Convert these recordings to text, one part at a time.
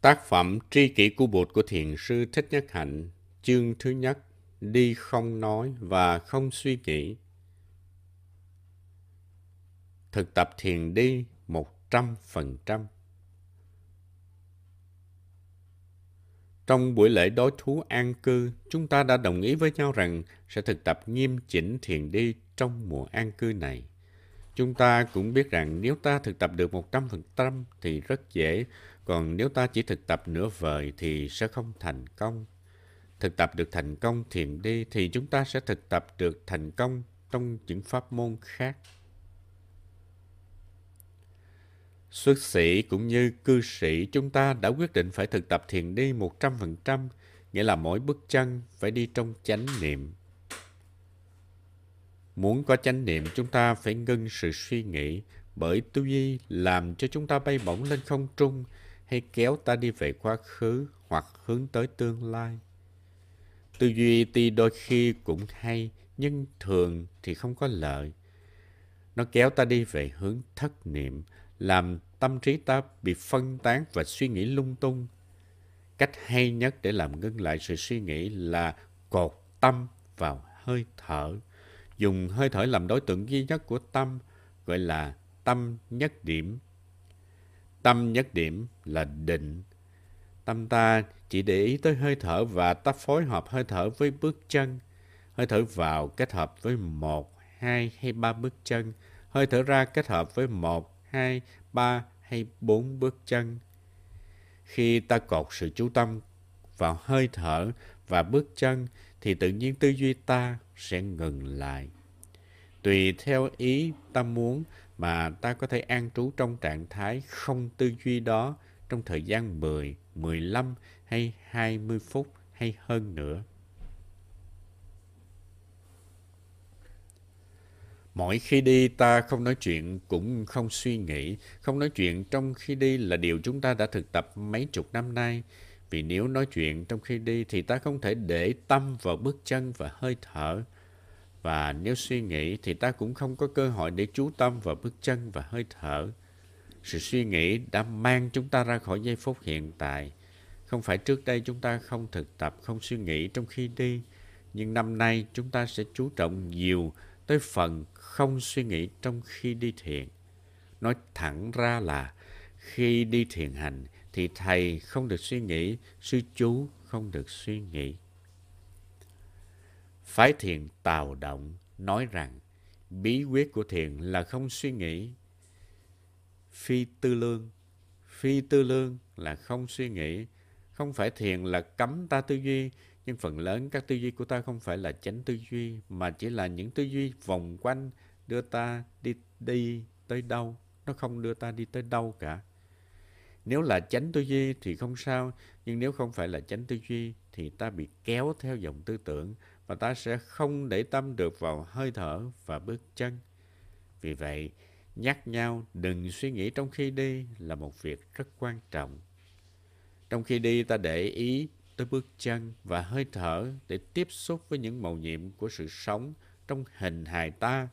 Tác phẩm Tri kỷ của Bụt của Thiền sư Thích Nhất Hạnh, chương thứ nhất, đi không nói và không suy nghĩ. Thực tập thiền đi một trăm phần trăm. Trong buổi lễ đối thú an cư, chúng ta đã đồng ý với nhau rằng sẽ thực tập nghiêm chỉnh thiền đi trong mùa an cư này. Chúng ta cũng biết rằng nếu ta thực tập được 100% thì rất dễ, còn nếu ta chỉ thực tập nửa vời thì sẽ không thành công. Thực tập được thành công thiền đi thì chúng ta sẽ thực tập được thành công trong những pháp môn khác. Xuất sĩ cũng như cư sĩ chúng ta đã quyết định phải thực tập thiền đi 100%, nghĩa là mỗi bước chân phải đi trong chánh niệm. Muốn có chánh niệm, chúng ta phải ngưng sự suy nghĩ, bởi tư duy làm cho chúng ta bay bổng lên không trung hay kéo ta đi về quá khứ hoặc hướng tới tương lai. Tư duy tuy đôi khi cũng hay, nhưng thường thì không có lợi. Nó kéo ta đi về hướng thất niệm, làm tâm trí ta bị phân tán và suy nghĩ lung tung. Cách hay nhất để làm ngưng lại sự suy nghĩ là cột tâm vào hơi thở. Dùng hơi thở làm đối tượng duy nhất của tâm, gọi là tâm nhất điểm. Tâm nhất điểm là định. Tâm ta chỉ để ý tới hơi thở và ta phối hợp hơi thở với bước chân. Hơi thở vào kết hợp với một, hai hay ba bước chân. Hơi thở ra kết hợp với một, hai, ba hay bốn bước chân. Khi ta cột sự chú tâm vào hơi thở và bước chân thì tự nhiên tư duy ta sẽ ngừng lại. Tùy theo ý ta muốn mà ta có thể an trú trong trạng thái không tư duy đó trong thời gian 10, 15 hay 20 phút hay hơn nữa. Mỗi khi đi ta không nói chuyện cũng không suy nghĩ. Không nói chuyện trong khi đi là điều chúng ta đã thực tập mấy chục năm nay. Vì nếu nói chuyện trong khi đi thì ta không thể để tâm vào bước chân và hơi thở. Và nếu suy nghĩ thì ta cũng không có cơ hội để chú tâm vào bước chân và hơi thở. Sự suy nghĩ đã mang chúng ta ra khỏi giây phút hiện tại. Không phải trước đây chúng ta không thực tập, không suy nghĩ trong khi đi. Nhưng năm nay chúng ta sẽ chú trọng nhiều tới phần không suy nghĩ trong khi đi thiền. Nói thẳng ra là khi đi thiền hành thì thầy không được suy nghĩ, sư chú không được suy nghĩ. Phái thiền tào động nói rằng bí quyết của thiền là không suy nghĩ. Phi tư lương. Phi tư lương là không suy nghĩ. Không phải thiền là cấm ta tư duy, nhưng phần lớn các tư duy của ta không phải là chánh tư duy, mà chỉ là những tư duy vòng quanh đưa ta đi đi tới đâu. Nó không đưa ta đi tới đâu cả. Nếu là chánh tư duy thì không sao, nhưng nếu không phải là chánh tư duy thì ta bị kéo theo dòng tư tưởng và ta sẽ không để tâm được vào hơi thở và bước chân. Vì vậy, nhắc nhau đừng suy nghĩ trong khi đi là một việc rất quan trọng. Trong khi đi ta để ý tới bước chân và hơi thở để tiếp xúc với những màu nhiệm của sự sống trong hình hài ta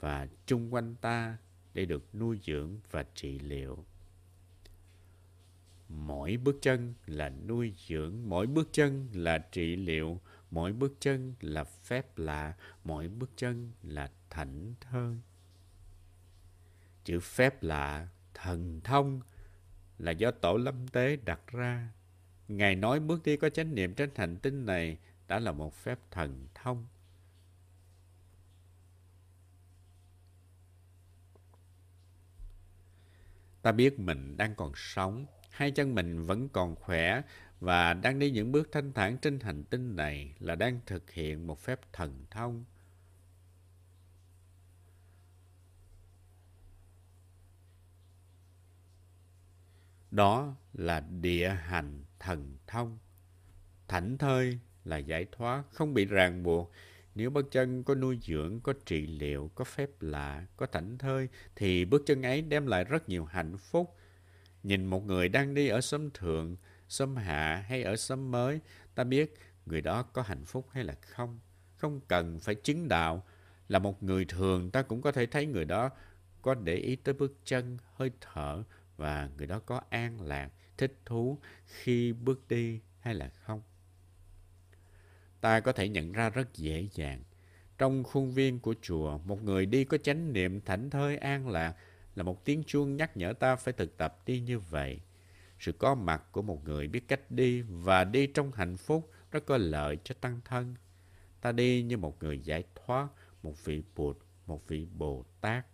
và chung quanh ta để được nuôi dưỡng và trị liệu. Mỗi bước chân là nuôi dưỡng, mỗi bước chân là trị liệu, mỗi bước chân là phép lạ, mỗi bước chân là thảnh thơi. Chữ phép lạ, thần thông là do tổ lâm tế đặt ra. Ngài nói bước đi có chánh niệm trên hành tinh này đã là một phép thần thông. Ta biết mình đang còn sống, hai chân mình vẫn còn khỏe và đang đi những bước thanh thản trên hành tinh này là đang thực hiện một phép thần thông. Đó là địa hành thần thông. Thảnh thơi là giải thoát, không bị ràng buộc. Nếu bước chân có nuôi dưỡng, có trị liệu, có phép lạ, có thảnh thơi, thì bước chân ấy đem lại rất nhiều hạnh phúc. Nhìn một người đang đi ở xóm thượng, xóm hạ hay ở xóm mới, ta biết người đó có hạnh phúc hay là không. Không cần phải chứng đạo. Là một người thường, ta cũng có thể thấy người đó có để ý tới bước chân, hơi thở và người đó có an lạc thích thú khi bước đi hay là không? Ta có thể nhận ra rất dễ dàng. Trong khuôn viên của chùa, một người đi có chánh niệm thảnh thơi an lạc là một tiếng chuông nhắc nhở ta phải thực tập đi như vậy. Sự có mặt của một người biết cách đi và đi trong hạnh phúc rất có lợi cho tăng thân. Ta đi như một người giải thoát, một vị Bụt, một vị Bồ Tát.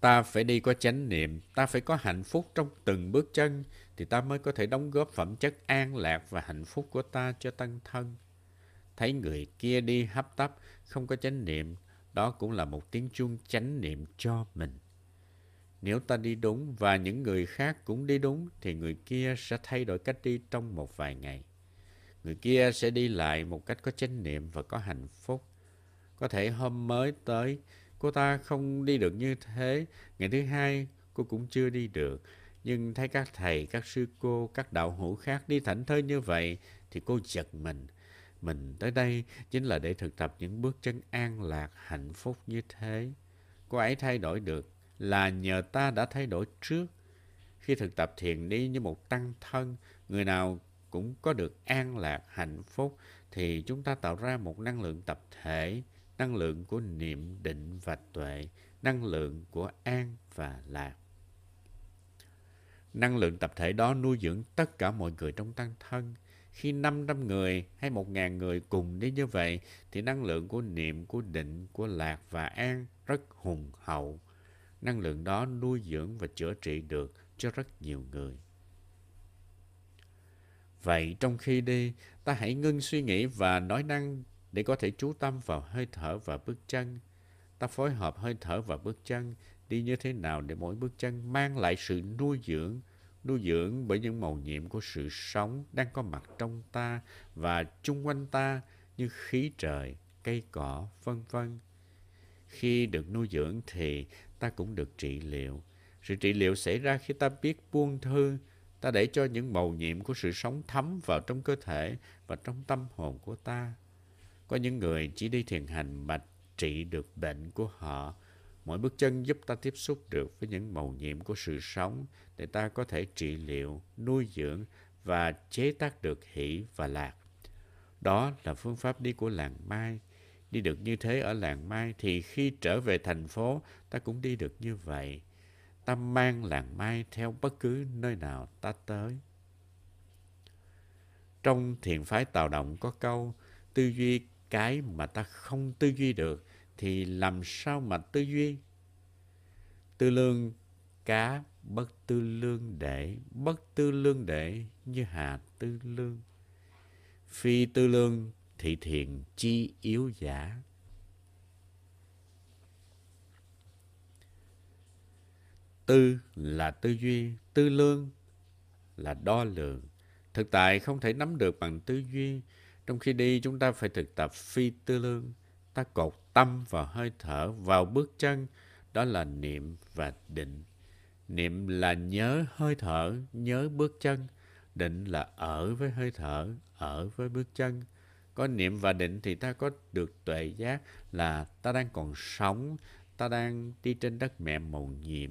Ta phải đi có chánh niệm, ta phải có hạnh phúc trong từng bước chân, thì ta mới có thể đóng góp phẩm chất an lạc và hạnh phúc của ta cho tăng thân. Thấy người kia đi hấp tấp, không có chánh niệm, đó cũng là một tiếng chuông chánh niệm cho mình. Nếu ta đi đúng và những người khác cũng đi đúng, thì người kia sẽ thay đổi cách đi trong một vài ngày. Người kia sẽ đi lại một cách có chánh niệm và có hạnh phúc. Có thể hôm mới tới, cô ta không đi được như thế. Ngày thứ hai, cô cũng chưa đi được. Nhưng thấy các thầy, các sư cô, các đạo hữu khác đi thảnh thơi như vậy, thì cô giật mình. Mình tới đây chính là để thực tập những bước chân an lạc, hạnh phúc như thế. Cô ấy thay đổi được là nhờ ta đã thay đổi trước. Khi thực tập thiền đi như một tăng thân, người nào cũng có được an lạc, hạnh phúc, thì chúng ta tạo ra một năng lượng tập thể, năng lượng của niệm, định và tuệ, năng lượng của an và lạc. Năng lượng tập thể đó nuôi dưỡng tất cả mọi người trong tăng thân. Khi 500 người hay 1.000 người cùng đi như vậy, thì năng lượng của niệm, của định, của lạc và an rất hùng hậu. Năng lượng đó nuôi dưỡng và chữa trị được cho rất nhiều người. Vậy trong khi đi, ta hãy ngưng suy nghĩ và nói năng để có thể chú tâm vào hơi thở và bước chân. Ta phối hợp hơi thở và bước chân, đi như thế nào để mỗi bước chân mang lại sự nuôi dưỡng, nuôi dưỡng bởi những màu nhiệm của sự sống đang có mặt trong ta và chung quanh ta như khí trời, cây cỏ, vân vân. Khi được nuôi dưỡng thì ta cũng được trị liệu. Sự trị liệu xảy ra khi ta biết buông thư, ta để cho những màu nhiệm của sự sống thấm vào trong cơ thể và trong tâm hồn của ta. Có những người chỉ đi thiền hành mà trị được bệnh của họ. Mỗi bước chân giúp ta tiếp xúc được với những màu nhiệm của sự sống để ta có thể trị liệu, nuôi dưỡng và chế tác được hỷ và lạc. Đó là phương pháp đi của làng Mai. Đi được như thế ở làng Mai thì khi trở về thành phố ta cũng đi được như vậy ta mang làng mai theo bất cứ nơi nào ta tới. Trong thiền phái tạo động có câu, tư duy cái mà ta không tư duy được thì làm sao mà tư duy? Tư lương cá bất tư lương để bất tư lương để như hà tư lương. Phi tư lương thị thiền chi yếu giả. Tư là tư duy, tư lương là đo lường. Thực tại không thể nắm được bằng tư duy. Trong khi đi chúng ta phải thực tập phi tư lương. Ta cột tâm vào hơi thở, vào bước chân. Đó là niệm và định. Niệm là nhớ hơi thở, nhớ bước chân. Định là ở với hơi thở, ở với bước chân. Có niệm và định thì ta có được tuệ giác là ta đang còn sống, ta đang đi trên đất mẹ màu nhiệm,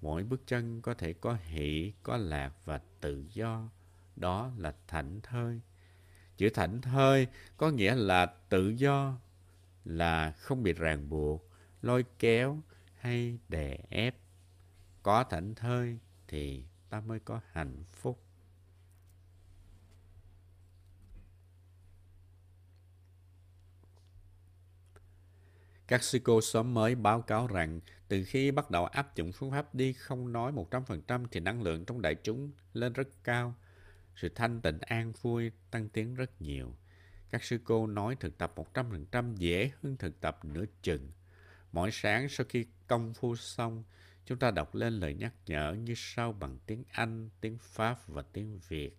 Mỗi bước chân có thể có hỷ, có lạc và tự do. Đó là thảnh thơi. Chữ thảnh thơi có nghĩa là tự do, là không bị ràng buộc, lôi kéo hay đè ép. Có thảnh thơi thì ta mới có hạnh phúc. Các sư cô xóm mới báo cáo rằng từ khi bắt đầu áp dụng phương pháp đi không nói 100% thì năng lượng trong đại chúng lên rất cao. Sự thanh tịnh an vui tăng tiến rất nhiều. Các sư cô nói thực tập 100% dễ hơn thực tập nửa chừng. Mỗi sáng sau khi công phu xong, chúng ta đọc lên lời nhắc nhở như sau bằng tiếng Anh, tiếng Pháp và tiếng Việt.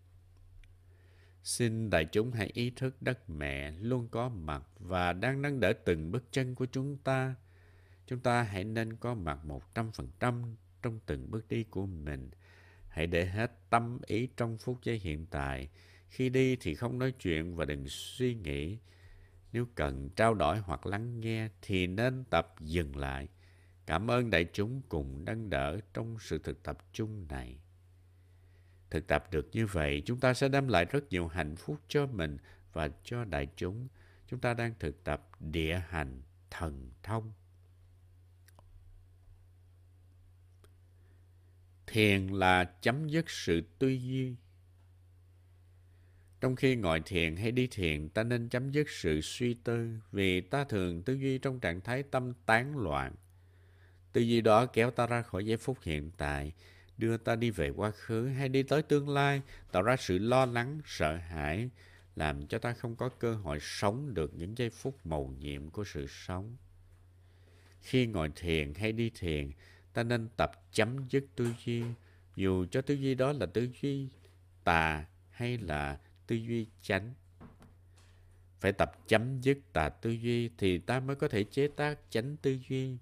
Xin đại chúng hãy ý thức đất mẹ luôn có mặt và đang nâng đỡ từng bước chân của chúng ta. Chúng ta hãy nên có mặt một trăm phần trăm trong từng bước đi của mình. Hãy để hết tâm ý trong phút giây hiện tại. Khi đi thì không nói chuyện và đừng suy nghĩ. Nếu cần trao đổi hoặc lắng nghe thì nên tập dừng lại. Cảm ơn đại chúng cùng nâng đỡ trong sự thực tập chung này. Thực tập được như vậy, chúng ta sẽ đem lại rất nhiều hạnh phúc cho mình và cho đại chúng. Chúng ta đang thực tập địa hành thần thông. Thiền là chấm dứt sự tư duy. Trong khi ngồi thiền hay đi thiền, ta nên chấm dứt sự suy tư vì ta thường tư duy trong trạng thái tâm tán loạn. Tư duy đó kéo ta ra khỏi giây phút hiện tại, đưa ta đi về quá khứ hay đi tới tương lai, tạo ra sự lo lắng, sợ hãi, làm cho ta không có cơ hội sống được những giây phút mầu nhiệm của sự sống. Khi ngồi thiền hay đi thiền, ta nên tập chấm dứt tư duy, dù cho tư duy đó là tư duy tà hay là tư duy chánh. Phải tập chấm dứt tà tư duy thì ta mới có thể chế tác chánh tư duy.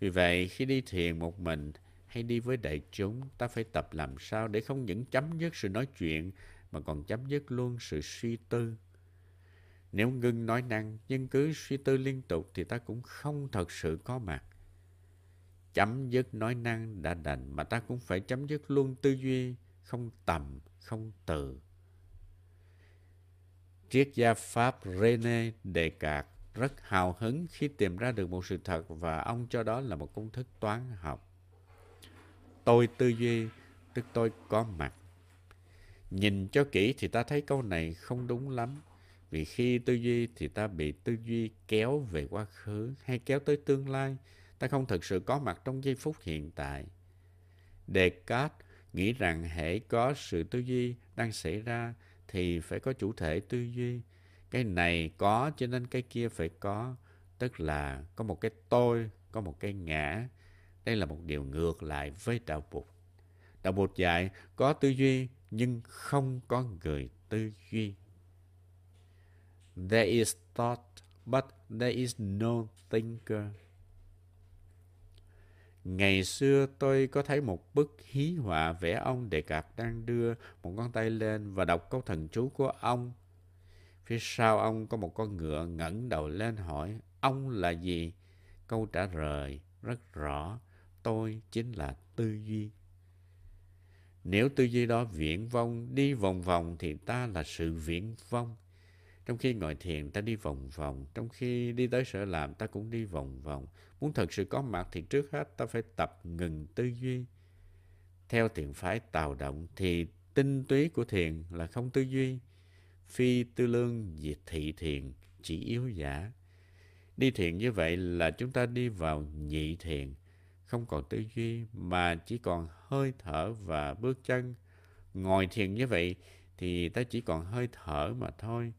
Vì vậy, khi đi thiền một mình hay đi với đại chúng, ta phải tập làm sao để không những chấm dứt sự nói chuyện mà còn chấm dứt luôn sự suy tư. Nếu ngưng nói năng nhưng cứ suy tư liên tục thì ta cũng không thật sự có mặt. Chấm dứt nói năng đã đành mà ta cũng phải chấm dứt luôn tư duy, không tầm, không từ. Triết gia Pháp René Descartes rất hào hứng khi tìm ra được một sự thật và ông cho đó là một công thức toán học. Tôi tư duy, tức tôi có mặt. Nhìn cho kỹ thì ta thấy câu này không đúng lắm. Vì khi tư duy thì ta bị tư duy kéo về quá khứ hay kéo tới tương lai. Ta không thực sự có mặt trong giây phút hiện tại. Descartes nghĩ rằng hãy có sự tư duy đang xảy ra thì phải có chủ thể tư duy. Cái này có cho nên cái kia phải có. Tức là có một cái tôi, có một cái ngã. Đây là một điều ngược lại với đạo Bụt. Đạo Bụt dạy có tư duy nhưng không có người tư duy. There is thought, but there is no thinker. Ngày xưa tôi có thấy một bức hí họa vẽ ông Đề Cạc đang đưa một ngón tay lên và đọc câu thần chú của ông. Phía sau ông có một con ngựa ngẩng đầu lên hỏi, ông là gì? Câu trả lời rất rõ, tôi chính là tư duy. Nếu tư duy đó viễn vong, đi vòng vòng thì ta là sự viễn vong. Trong khi ngồi thiền ta đi vòng vòng, trong khi đi tới sở làm ta cũng đi vòng vòng. Muốn thật sự có mặt thì trước hết ta phải tập ngừng tư duy. Theo thiền phái tào động thì tinh túy của thiền là không tư duy. Phi tư lương diệt thị thiền, chỉ yếu giả. Đi thiền như vậy là chúng ta đi vào nhị thiền, không còn tư duy mà chỉ còn hơi thở và bước chân. Ngồi thiền như vậy thì ta chỉ còn hơi thở mà thôi.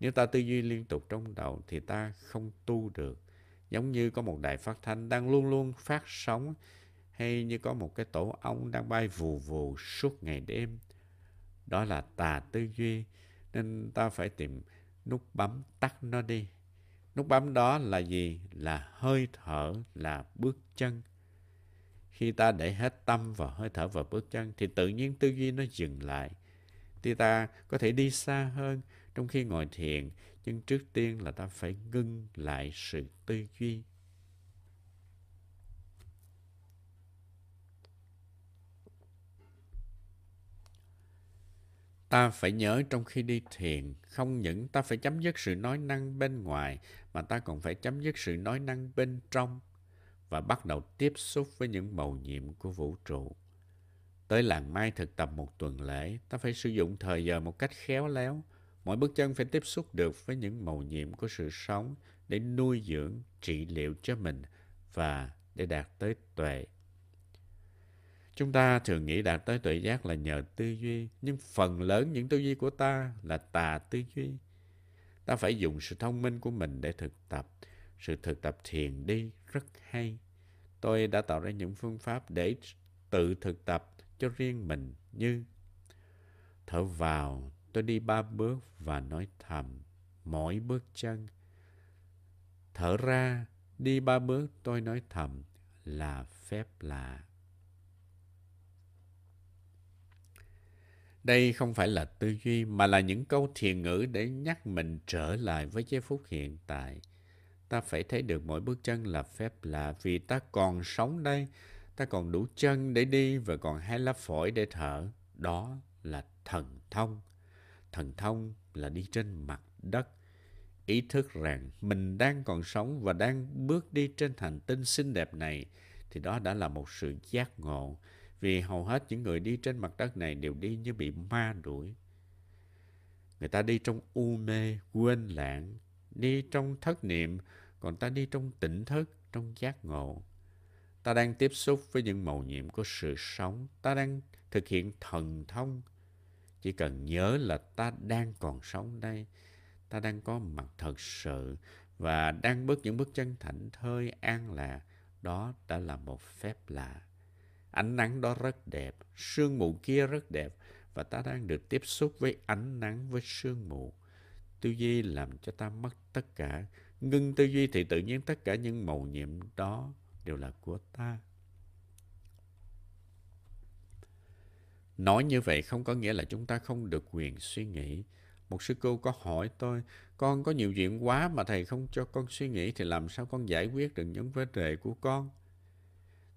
Nếu ta tư duy liên tục trong đầu thì ta không tu được. Giống như có một đài phát thanh đang luôn luôn phát sóng hay như có một cái tổ ong đang bay vù vù suốt ngày đêm. Đó là tà tư duy nên ta phải tìm nút bấm tắt nó đi. Nút bấm đó là gì? Là hơi thở, là bước chân. Khi ta để hết tâm vào hơi thở và bước chân thì tự nhiên tư duy nó dừng lại. Thì ta có thể đi xa hơn trong khi ngồi thiền, nhưng trước tiên là ta phải ngưng lại sự tư duy. Ta phải nhớ trong khi đi thiền, không những ta phải chấm dứt sự nói năng bên ngoài, mà ta còn phải chấm dứt sự nói năng bên trong và bắt đầu tiếp xúc với những màu nhiệm của vũ trụ. Tới làng mai thực tập một tuần lễ, ta phải sử dụng thời giờ một cách khéo léo. Mỗi bước chân phải tiếp xúc được với những màu nhiệm của sự sống để nuôi dưỡng, trị liệu cho mình và để đạt tới tuệ. Chúng ta thường nghĩ đạt tới tuệ giác là nhờ tư duy, nhưng phần lớn những tư duy của ta là tà tư duy. Ta phải dùng sự thông minh của mình để thực tập. Sự thực tập thiền đi rất hay. Tôi đã tạo ra những phương pháp để tự thực tập cho riêng mình như thở vào, tôi đi ba bước và nói thầm mỗi bước chân. Thở ra, đi ba bước tôi nói thầm là phép lạ. Đây không phải là tư duy mà là những câu thiền ngữ để nhắc mình trở lại với giây phút hiện tại. Ta phải thấy được mỗi bước chân là phép lạ vì ta còn sống đây. Ta còn đủ chân để đi và còn hai lá phổi để thở. Đó là thần thông. Thần thông là đi trên mặt đất. Ý thức rằng mình đang còn sống và đang bước đi trên hành tinh xinh đẹp này thì đó đã là một sự giác ngộ. Vì hầu hết những người đi trên mặt đất này đều đi như bị ma đuổi. Người ta đi trong u mê, quên lãng, đi trong thất niệm, còn ta đi trong tỉnh thức, trong giác ngộ. Ta đang tiếp xúc với những màu nhiệm của sự sống. Ta đang thực hiện thần thông. Chỉ cần nhớ là ta đang còn sống đây. Ta đang có mặt thật sự và đang bước những bước chân thảnh thơi an lạc. Đó đã là một phép lạ. Ánh nắng đó rất đẹp, sương mù kia rất đẹp và ta đang được tiếp xúc với ánh nắng, với sương mù. Tư duy làm cho ta mất tất cả. Ngưng tư duy thì tự nhiên tất cả những màu nhiệm đó đều là của ta. Nói như vậy không có nghĩa là chúng ta không được quyền suy nghĩ. Một sư cô có hỏi tôi, con có nhiều chuyện quá mà thầy không cho con suy nghĩ thì làm sao con giải quyết được những vấn đề của con?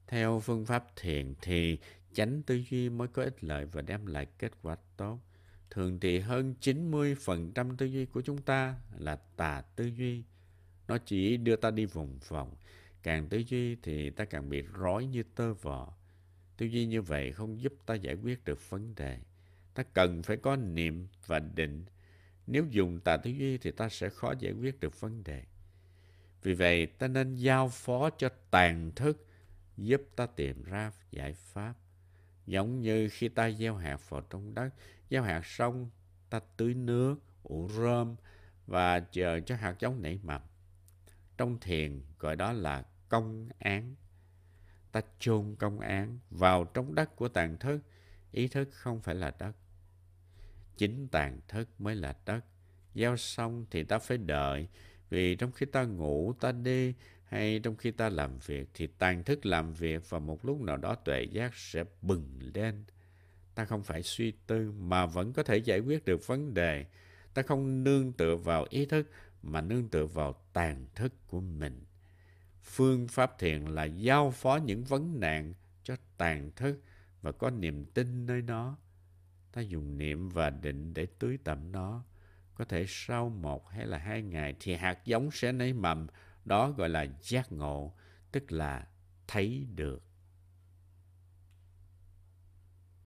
Theo phương pháp thiền thì chánh tư duy mới có ích lợi và đem lại kết quả tốt. Thường thì hơn 90% tư duy của chúng ta là tà tư duy. Nó chỉ đưa ta đi vòng vòng. Càng tư duy thì ta càng bị rối như tơ vò. Tư duy như vậy không giúp ta giải quyết được vấn đề. Ta cần phải có niệm và định. Nếu dùng tà tư duy thì ta sẽ khó giải quyết được vấn đề. Vì vậy, ta nên giao phó cho tàn thức giúp ta tìm ra giải pháp. Giống như khi ta gieo hạt vào trong đất, gieo hạt xong, ta tưới nước, ủ rơm và chờ cho hạt giống nảy mầm. Trong thiền gọi đó là công án. Ta chôn công án vào trong đất của tàn thức. Ý thức không phải là đất. Chính tàn thức mới là đất. Gieo xong thì ta phải đợi. Vì trong khi ta ngủ, ta đi, hay trong khi ta làm việc thì tàn thức làm việc và một lúc nào đó tuệ giác sẽ bừng lên. Ta không phải suy tư mà vẫn có thể giải quyết được vấn đề. Ta không nương tựa vào ý thức mà nương tựa vào tàn thức của mình. Phương pháp thiền là giao phó những vấn nạn cho tàn thức và có niềm tin nơi nó. Ta dùng niệm và định để tưới tẩm nó. Có thể sau một hay là hai ngày thì hạt giống sẽ nảy mầm đó gọi là giác ngộ, tức là thấy được